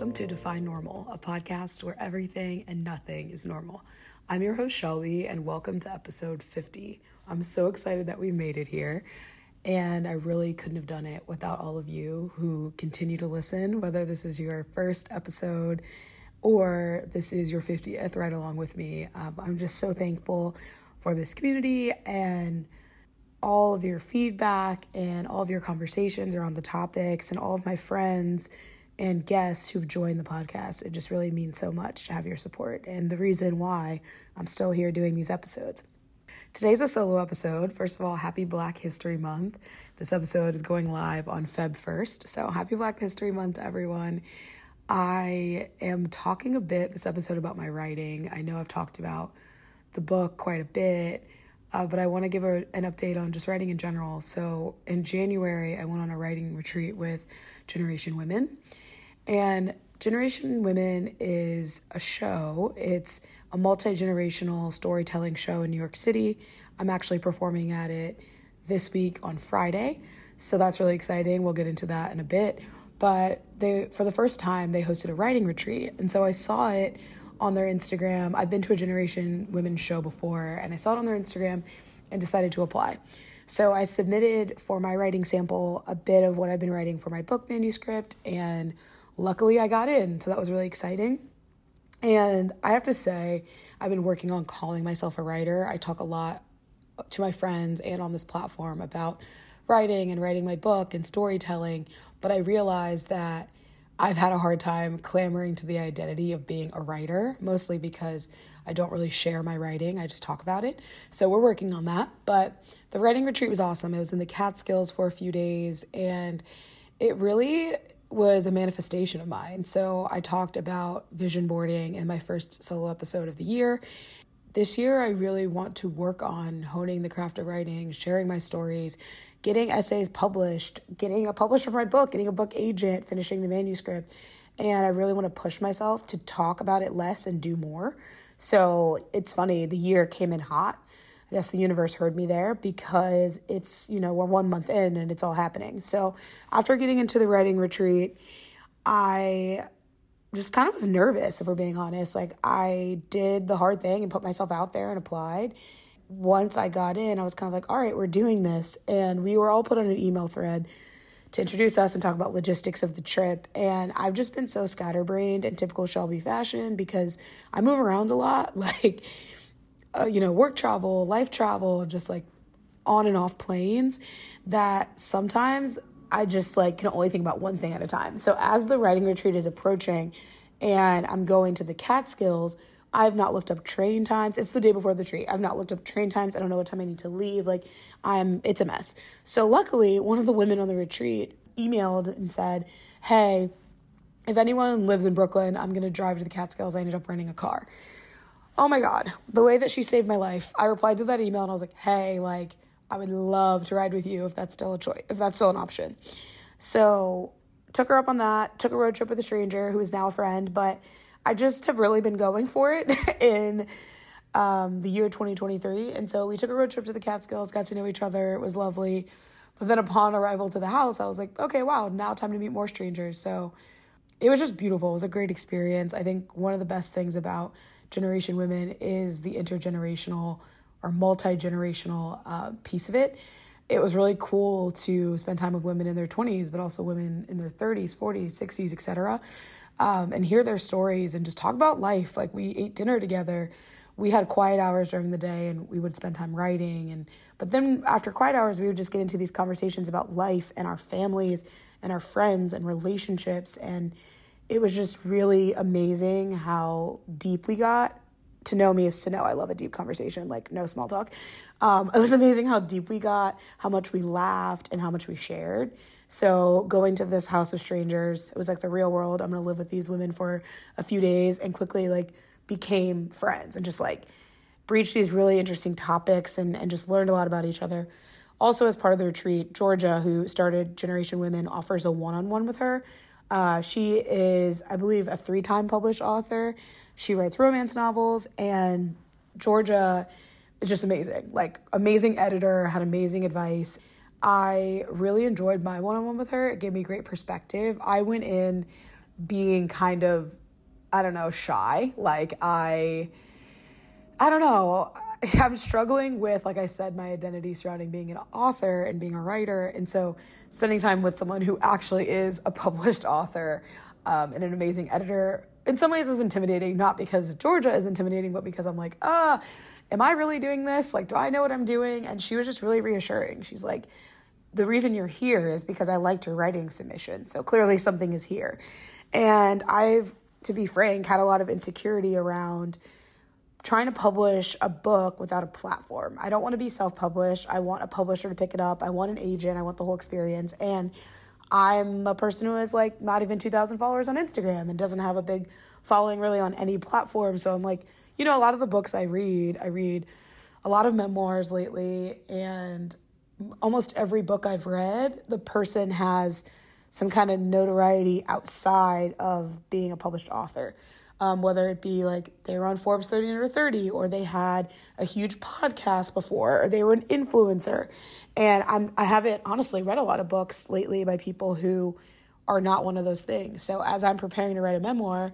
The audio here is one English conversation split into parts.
Welcome to Define Normal, a podcast where everything and nothing is normal. I'm your host, Shelby, and welcome to episode 50. I'm so excited that we made it here, and I really couldn't have done it without all of you who continue to listen, whether this is your first episode or this is your 50th right along with me. Um, I'm just so thankful for this community and all of your feedback and all of your conversations around the topics and all of my friends and guests who've joined the podcast. It just really means so much to have your support and the reason why I'm still here doing these episodes. Today's a solo episode. First of all, happy Black History Month. This episode is going live on Feb 1st. So, happy Black History Month to everyone. I am talking a bit this episode about my writing. I know I've talked about the book quite a bit, uh, but I want to give a, an update on just writing in general. So, in January, I went on a writing retreat with Generation Women and Generation Women is a show. It's a multi generational storytelling show in New York City. I'm actually performing at it this week on Friday. So that's really exciting. We'll get into that in a bit. But they, for the first time, they hosted a writing retreat. And so I saw it on their Instagram. I've been to a Generation Women show before, and I saw it on their Instagram and decided to apply. So I submitted for my writing sample a bit of what I've been writing for my book manuscript and luckily I got in. So that was really exciting. And I have to say, I've been working on calling myself a writer. I talk a lot to my friends and on this platform about writing and writing my book and storytelling, but I realized that I've had a hard time clamoring to the identity of being a writer, mostly because I don't really share my writing. I just talk about it. So we're working on that. But the writing retreat was awesome. It was in the Catskills for a few days, and it really was a manifestation of mine. So I talked about vision boarding in my first solo episode of the year. This year, I really want to work on honing the craft of writing, sharing my stories, getting essays published, getting a publisher for my book, getting a book agent, finishing the manuscript. And I really want to push myself to talk about it less and do more. So it's funny, the year came in hot. Guess the universe heard me there because it's, you know, we're one month in and it's all happening. So after getting into the writing retreat, I just kind of was nervous, if we're being honest. Like, I did the hard thing and put myself out there and applied. Once I got in, I was kind of like, all right, we're doing this. And we were all put on an email thread to introduce us and talk about logistics of the trip. And I've just been so scatterbrained in typical Shelby fashion because I move around a lot. Like, uh, you know, work travel, life travel, just like on and off planes that sometimes I just like can only think about one thing at a time. So as the writing retreat is approaching and I'm going to the Catskills, I've not looked up train times. It's the day before the retreat. I've not looked up train times. I don't know what time I need to leave. Like I'm it's a mess. So luckily, one of the women on the retreat emailed and said, "Hey, if anyone lives in Brooklyn, I'm going to drive to the Catskills. I ended up renting a car." Oh my God, the way that she saved my life. I replied to that email and I was like, hey, like, I would love to ride with you if that's still a choice, if that's still an option. So took her up on that, took a road trip with a stranger who is now a friend, but I just have really been going for it in um, the year 2023. And so we took a road trip to the Catskills, got to know each other. It was lovely. But then upon arrival to the house, I was like, okay, wow, now time to meet more strangers. So it was just beautiful. It was a great experience. I think one of the best things about Generation Women is the intergenerational or multi generational uh, piece of it. It was really cool to spend time with women in their 20s, but also women in their 30s, 40s, 60s, etc., um, and hear their stories and just talk about life. Like we ate dinner together. We had quiet hours during the day, and we would spend time writing. And but then after quiet hours, we would just get into these conversations about life and our families and our friends and relationships and it was just really amazing how deep we got. To know me is to know I love a deep conversation, like no small talk. Um, it was amazing how deep we got, how much we laughed, and how much we shared. So, going to this house of strangers, it was like the real world. I'm gonna live with these women for a few days and quickly like became friends and just like breached these really interesting topics and, and just learned a lot about each other. Also, as part of the retreat, Georgia, who started Generation Women, offers a one on one with her uh, she is, I believe, a three time published author. She writes romance novels, and Georgia is just amazing. Like, amazing editor, had amazing advice. I really enjoyed my one on one with her. It gave me great perspective. I went in being kind of, I don't know, shy. Like, I, I don't know. I'm struggling with, like I said, my identity surrounding being an author and being a writer. And so spending time with someone who actually is a published author um, and an amazing editor in some ways was intimidating, not because Georgia is intimidating, but because I'm like, ah, am I really doing this? Like, do I know what I'm doing? And she was just really reassuring. She's like, the reason you're here is because I liked your writing submission. So clearly something is here. And I've, to be frank, had a lot of insecurity around trying to publish a book without a platform. I don't want to be self published. I want a publisher to pick it up. I want an agent. I want the whole experience. And I'm a person who has like not even 2,000 followers on Instagram and doesn't have a big following really on any platform. So I'm like, you know, a lot of the books I read, I read a lot of memoirs lately, and almost every book I've read, the person has some kind of notoriety outside of being a published author um, whether it be like they were on Forbes 30 under 30 or they had a huge podcast before or they were an influencer. And I'm, I haven't honestly read a lot of books lately by people who are not one of those things. So as I'm preparing to write a memoir,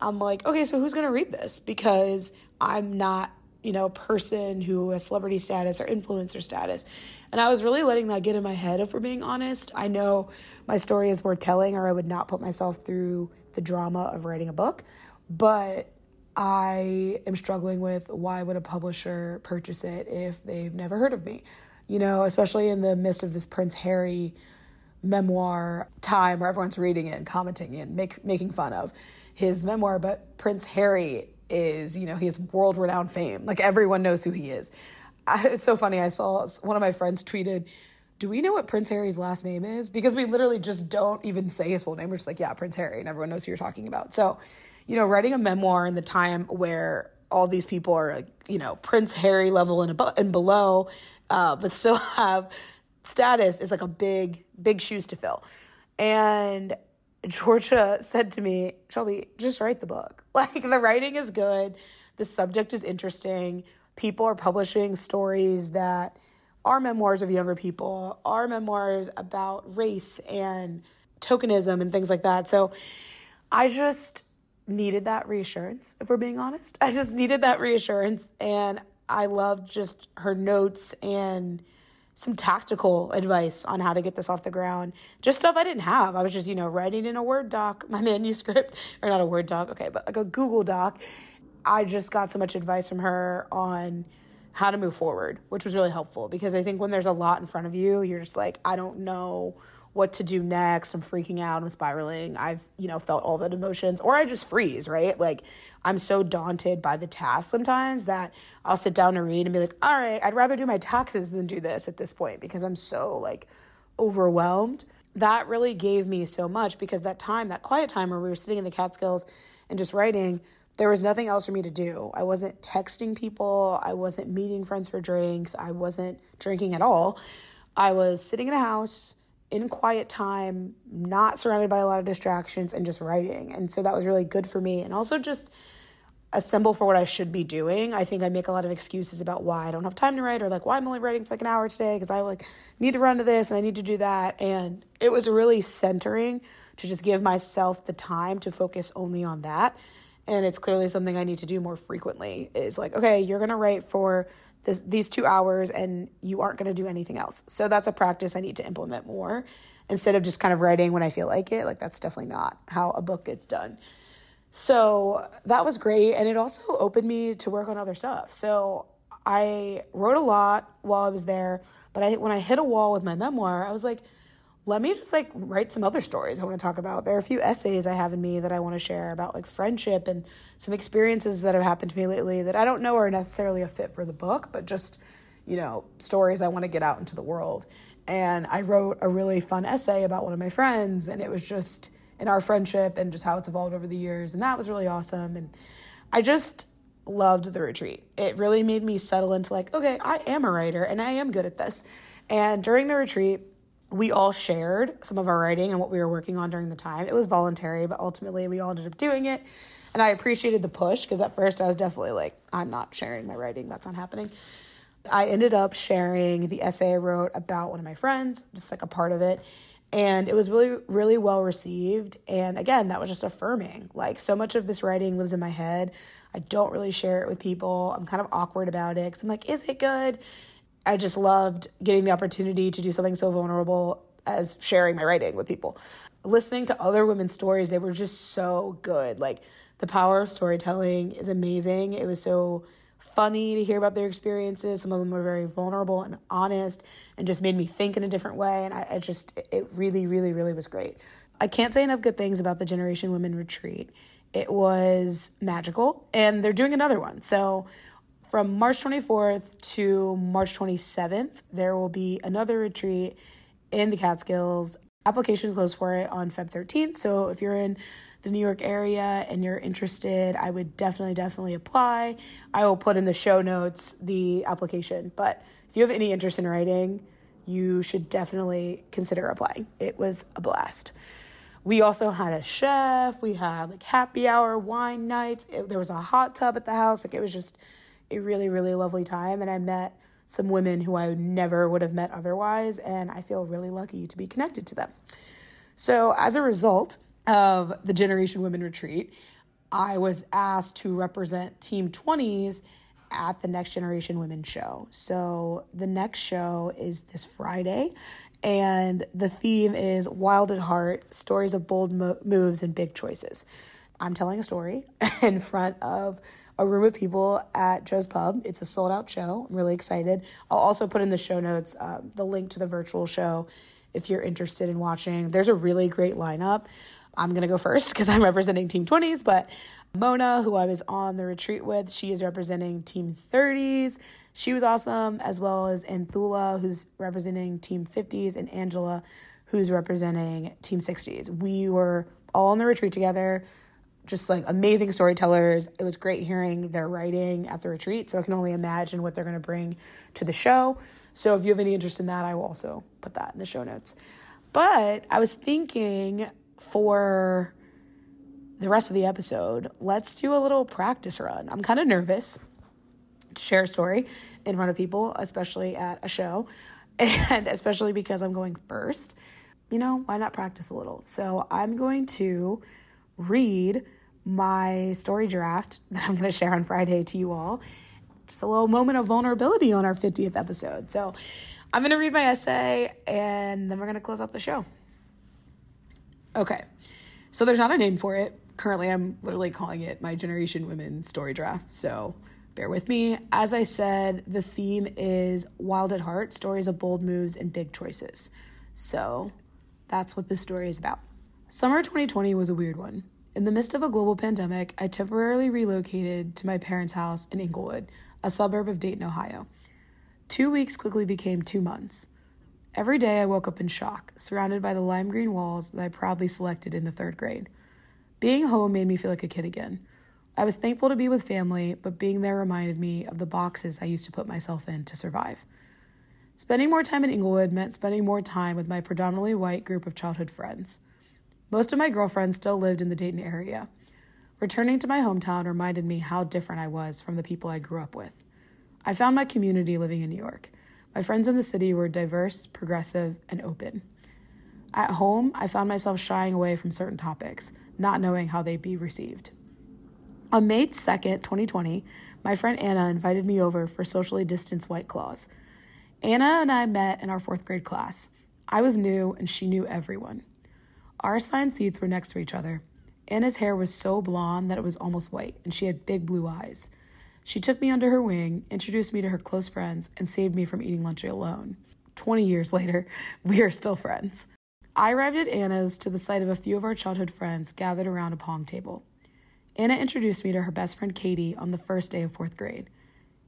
I'm like, okay, so who's going to read this? Because I'm not, you know, a person who has celebrity status or influencer status. And I was really letting that get in my head, if we're being honest. I know my story is worth telling, or I would not put myself through the drama of writing a book but I am struggling with why would a publisher purchase it if they've never heard of me? You know, especially in the midst of this Prince Harry memoir time where everyone's reading it and commenting and make, making fun of his memoir. But Prince Harry is, you know, he has world renowned fame. Like everyone knows who he is. I, it's so funny. I saw one of my friends tweeted, do we know what Prince Harry's last name is? Because we literally just don't even say his full name. We're just like, yeah, Prince Harry, and everyone knows who you're talking about. So you know, writing a memoir in the time where all these people are, like, you know, Prince Harry level and above and below, uh, but still have status is like a big, big shoes to fill. And Georgia said to me, Shelby, just write the book. Like the writing is good, the subject is interesting. People are publishing stories that are memoirs of younger people, are memoirs about race and tokenism and things like that. So I just needed that reassurance, if we're being honest. I just needed that reassurance. And I loved just her notes and some tactical advice on how to get this off the ground. Just stuff I didn't have. I was just, you know, writing in a Word doc, my manuscript, or not a Word doc, okay, but like a Google doc. I just got so much advice from her on how to move forward, which was really helpful because I think when there's a lot in front of you, you're just like, I don't know what to do next. I'm freaking out. I'm spiraling. I've, you know, felt all that emotions, or I just freeze, right? Like I'm so daunted by the task sometimes that I'll sit down to read and be like, all right, I'd rather do my taxes than do this at this point because I'm so like overwhelmed. That really gave me so much because that time, that quiet time where we were sitting in the Catskills and just writing, there was nothing else for me to do. I wasn't texting people. I wasn't meeting friends for drinks. I wasn't drinking at all. I was sitting in a house in quiet time, not surrounded by a lot of distractions, and just writing. And so that was really good for me. And also just a symbol for what I should be doing. I think I make a lot of excuses about why I don't have time to write or like why I'm only writing for like an hour today because I like need to run to this and I need to do that. And it was really centering to just give myself the time to focus only on that. And it's clearly something I need to do more frequently is like, okay, you're going to write for this, these two hours and you aren't going to do anything else. So that's a practice I need to implement more instead of just kind of writing when I feel like it. Like that's definitely not how a book gets done. So that was great. And it also opened me to work on other stuff. So I wrote a lot while I was there, but I, when I hit a wall with my memoir, I was like, let me just like write some other stories I want to talk about. There are a few essays I have in me that I want to share about like friendship and some experiences that have happened to me lately that I don't know are necessarily a fit for the book, but just, you know, stories I want to get out into the world. And I wrote a really fun essay about one of my friends, and it was just in our friendship and just how it's evolved over the years. And that was really awesome. And I just loved the retreat. It really made me settle into like, okay, I am a writer and I am good at this. And during the retreat, we all shared some of our writing and what we were working on during the time. It was voluntary, but ultimately we all ended up doing it. And I appreciated the push because at first I was definitely like, I'm not sharing my writing, that's not happening. I ended up sharing the essay I wrote about one of my friends, just like a part of it. And it was really, really well received. And again, that was just affirming. Like, so much of this writing lives in my head. I don't really share it with people. I'm kind of awkward about it because I'm like, is it good? I just loved getting the opportunity to do something so vulnerable as sharing my writing with people. Listening to other women's stories, they were just so good. Like, the power of storytelling is amazing. It was so funny to hear about their experiences. Some of them were very vulnerable and honest and just made me think in a different way. And I, I just, it really, really, really was great. I can't say enough good things about the Generation Women Retreat. It was magical, and they're doing another one. So, from March 24th to March 27th, there will be another retreat in the Catskills. Applications close for it on Feb 13th. So, if you're in the New York area and you're interested, I would definitely, definitely apply. I will put in the show notes the application. But if you have any interest in writing, you should definitely consider applying. It was a blast. We also had a chef, we had like happy hour wine nights. It, there was a hot tub at the house. Like it was just a really, really lovely time. And I met some women who I never would have met otherwise. And I feel really lucky to be connected to them. So, as a result, of the Generation Women Retreat, I was asked to represent Team 20s at the Next Generation Women show. So the next show is this Friday, and the theme is Wild at Heart Stories of Bold Mo- Moves and Big Choices. I'm telling a story in front of a room of people at Joe's Pub. It's a sold out show. I'm really excited. I'll also put in the show notes um, the link to the virtual show if you're interested in watching. There's a really great lineup. I'm going to go first because I'm representing Team 20s, but Mona, who I was on the retreat with, she is representing Team 30s. She was awesome, as well as Anthula, who's representing Team 50s, and Angela, who's representing Team 60s. We were all on the retreat together, just like amazing storytellers. It was great hearing their writing at the retreat, so I can only imagine what they're going to bring to the show. So if you have any interest in that, I will also put that in the show notes. But I was thinking for the rest of the episode, let's do a little practice run. I'm kind of nervous to share a story in front of people, especially at a show, and especially because I'm going first. You know, why not practice a little? So I'm going to read my story draft that I'm going to share on Friday to you all. Just a little moment of vulnerability on our 50th episode. So I'm going to read my essay and then we're going to close out the show. Okay. So there's not a name for it. Currently, I'm literally calling it my Generation Women story draft. So bear with me. As I said, the theme is Wild at Heart stories of bold moves and big choices. So that's what this story is about. Summer 2020 was a weird one. In the midst of a global pandemic, I temporarily relocated to my parents' house in Englewood, a suburb of Dayton, Ohio. Two weeks quickly became two months. Every day I woke up in shock, surrounded by the lime green walls that I proudly selected in the third grade. Being home made me feel like a kid again. I was thankful to be with family, but being there reminded me of the boxes I used to put myself in to survive. Spending more time in Englewood meant spending more time with my predominantly white group of childhood friends. Most of my girlfriends still lived in the Dayton area. Returning to my hometown reminded me how different I was from the people I grew up with. I found my community living in New York. My friends in the city were diverse, progressive, and open. At home, I found myself shying away from certain topics, not knowing how they'd be received. On May 2nd, 2020, my friend Anna invited me over for socially distanced White Claws. Anna and I met in our fourth grade class. I was new, and she knew everyone. Our assigned seats were next to each other. Anna's hair was so blonde that it was almost white, and she had big blue eyes. She took me under her wing, introduced me to her close friends, and saved me from eating lunch alone. 20 years later, we are still friends. I arrived at Anna's to the sight of a few of our childhood friends gathered around a pong table. Anna introduced me to her best friend Katie on the first day of fourth grade.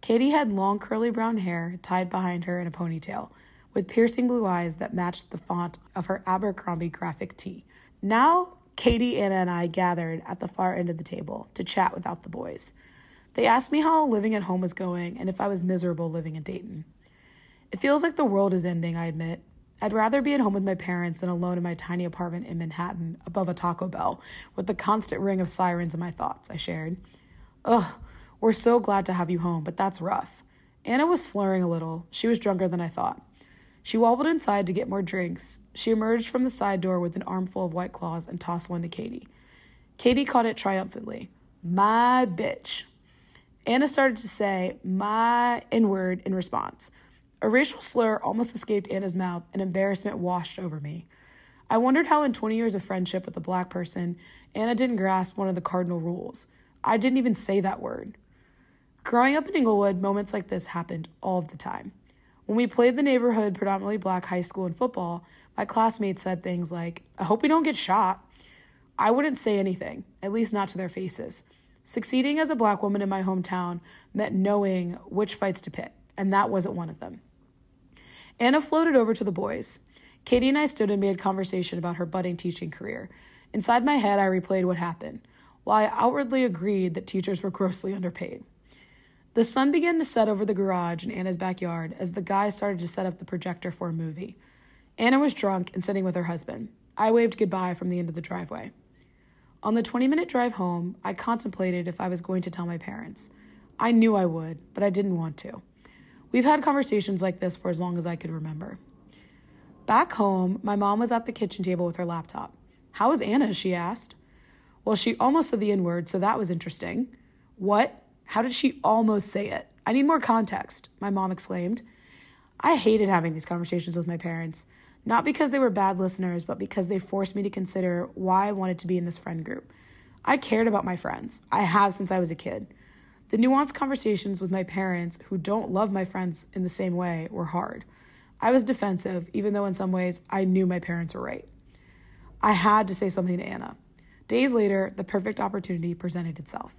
Katie had long curly brown hair tied behind her in a ponytail, with piercing blue eyes that matched the font of her Abercrombie graphic tee. Now, Katie, Anna, and I gathered at the far end of the table to chat without the boys. They asked me how living at home was going and if I was miserable living in Dayton. It feels like the world is ending, I admit. I'd rather be at home with my parents than alone in my tiny apartment in Manhattan above a Taco Bell with the constant ring of sirens in my thoughts, I shared. Ugh, we're so glad to have you home, but that's rough. Anna was slurring a little. She was drunker than I thought. She wobbled inside to get more drinks. She emerged from the side door with an armful of white claws and tossed one to Katie. Katie caught it triumphantly. My bitch. Anna started to say my N word in response. A racial slur almost escaped Anna's mouth, and embarrassment washed over me. I wondered how, in 20 years of friendship with a black person, Anna didn't grasp one of the cardinal rules. I didn't even say that word. Growing up in Englewood, moments like this happened all the time. When we played the neighborhood predominantly black high school in football, my classmates said things like, I hope we don't get shot. I wouldn't say anything, at least not to their faces. Succeeding as a black woman in my hometown meant knowing which fights to pick, and that wasn't one of them. Anna floated over to the boys. Katie and I stood and made conversation about her budding teaching career. Inside my head, I replayed what happened, while I outwardly agreed that teachers were grossly underpaid. The sun began to set over the garage in Anna's backyard as the guys started to set up the projector for a movie. Anna was drunk and sitting with her husband. I waved goodbye from the end of the driveway. On the 20 minute drive home, I contemplated if I was going to tell my parents. I knew I would, but I didn't want to. We've had conversations like this for as long as I could remember. Back home, my mom was at the kitchen table with her laptop. How is Anna? she asked. Well, she almost said the N word, so that was interesting. What? How did she almost say it? I need more context, my mom exclaimed. I hated having these conversations with my parents. Not because they were bad listeners, but because they forced me to consider why I wanted to be in this friend group. I cared about my friends. I have since I was a kid. The nuanced conversations with my parents, who don't love my friends in the same way, were hard. I was defensive, even though in some ways I knew my parents were right. I had to say something to Anna. Days later, the perfect opportunity presented itself.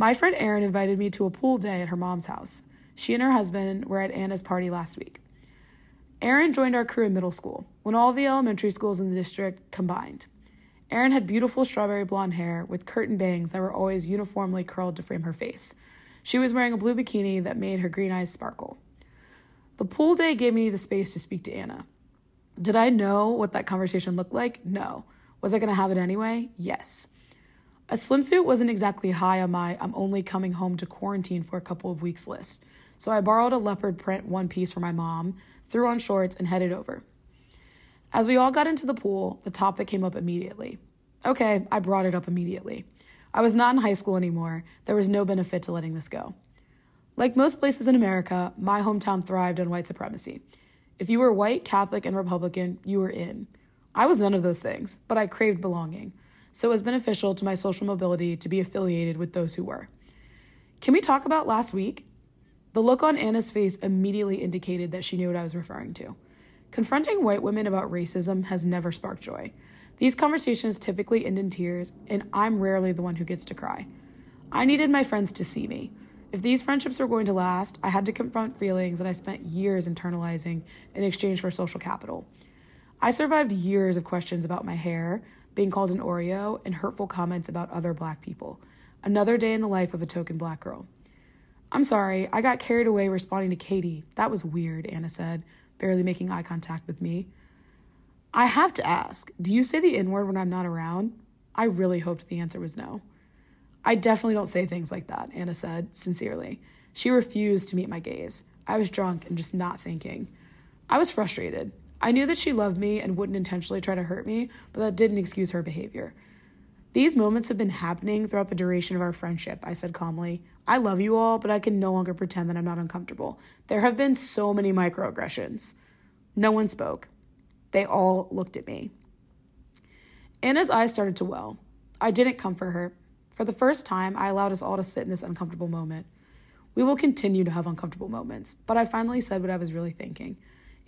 My friend Erin invited me to a pool day at her mom's house. She and her husband were at Anna's party last week. Erin joined our crew in middle school, when all the elementary schools in the district combined. Erin had beautiful strawberry blonde hair with curtain bangs that were always uniformly curled to frame her face. She was wearing a blue bikini that made her green eyes sparkle. The pool day gave me the space to speak to Anna. Did I know what that conversation looked like? No. Was I going to have it anyway? Yes. A swimsuit wasn't exactly high on my I'm only coming home to quarantine for a couple of weeks list, so I borrowed a leopard print one piece for my mom, threw on shorts, and headed over. As we all got into the pool, the topic came up immediately. Okay, I brought it up immediately. I was not in high school anymore. There was no benefit to letting this go. Like most places in America, my hometown thrived on white supremacy. If you were white, Catholic, and Republican, you were in. I was none of those things, but I craved belonging, so it was beneficial to my social mobility to be affiliated with those who were. Can we talk about last week? The look on Anna's face immediately indicated that she knew what I was referring to. Confronting white women about racism has never sparked joy. These conversations typically end in tears, and I'm rarely the one who gets to cry. I needed my friends to see me. If these friendships were going to last, I had to confront feelings that I spent years internalizing in exchange for social capital. I survived years of questions about my hair, being called an Oreo, and hurtful comments about other black people. Another day in the life of a token black girl. I'm sorry, I got carried away responding to Katie. That was weird, Anna said, barely making eye contact with me. I have to ask, do you say the N word when I'm not around? I really hoped the answer was no. I definitely don't say things like that, Anna said, sincerely. She refused to meet my gaze. I was drunk and just not thinking. I was frustrated. I knew that she loved me and wouldn't intentionally try to hurt me, but that didn't excuse her behavior. These moments have been happening throughout the duration of our friendship, I said calmly. I love you all, but I can no longer pretend that I'm not uncomfortable. There have been so many microaggressions. No one spoke. They all looked at me. Anna's eyes started to well. I didn't comfort her. For the first time, I allowed us all to sit in this uncomfortable moment. We will continue to have uncomfortable moments, but I finally said what I was really thinking.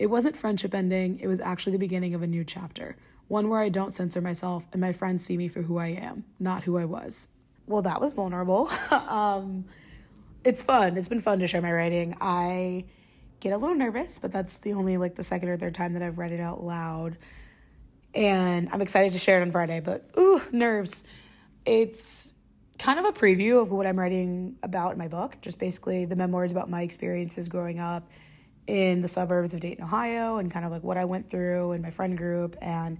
It wasn't friendship ending, it was actually the beginning of a new chapter one where I don't censor myself and my friends see me for who I am, not who I was. Well, that was vulnerable. um, it's fun. It's been fun to share my writing. I get a little nervous, but that's the only like the second or third time that I've read it out loud. And I'm excited to share it on Friday, but ooh, nerves. It's kind of a preview of what I'm writing about in my book, just basically the memoirs about my experiences growing up in the suburbs of Dayton, Ohio, and kind of like what I went through and my friend group. And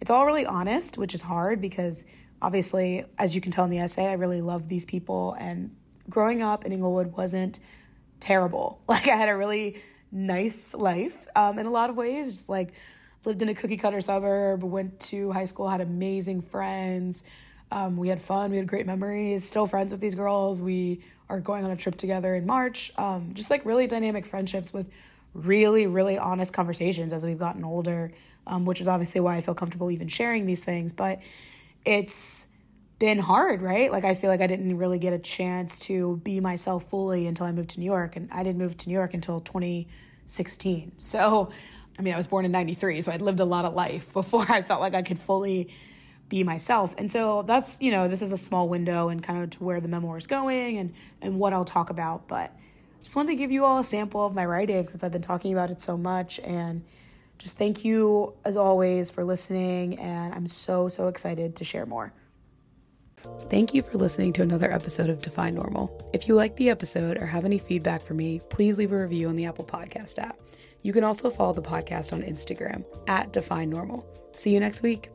it's all really honest, which is hard because obviously, as you can tell in the essay, I really love these people. And growing up in Englewood wasn't terrible. Like, I had a really nice life um, in a lot of ways. Just like lived in a cookie cutter suburb, went to high school, had amazing friends. Um, we had fun, we had great memories, still friends with these girls. We are going on a trip together in March. Um, just like really dynamic friendships with really, really honest conversations as we've gotten older, um, which is obviously why I feel comfortable even sharing these things. But it's been hard, right? Like I feel like I didn't really get a chance to be myself fully until I moved to New York, and I didn't move to New York until 2016. So, I mean, I was born in 93, so I'd lived a lot of life before I felt like I could fully be myself. And so that's, you know, this is a small window and kind of to where the memoir is going and and what I'll talk about, but just wanted to give you all a sample of my writing since I've been talking about it so much and just thank you as always for listening and I'm so so excited to share more. Thank you for listening to another episode of Define Normal. If you like the episode or have any feedback for me, please leave a review on the Apple Podcast app. You can also follow the podcast on Instagram at Define Normal. See you next week.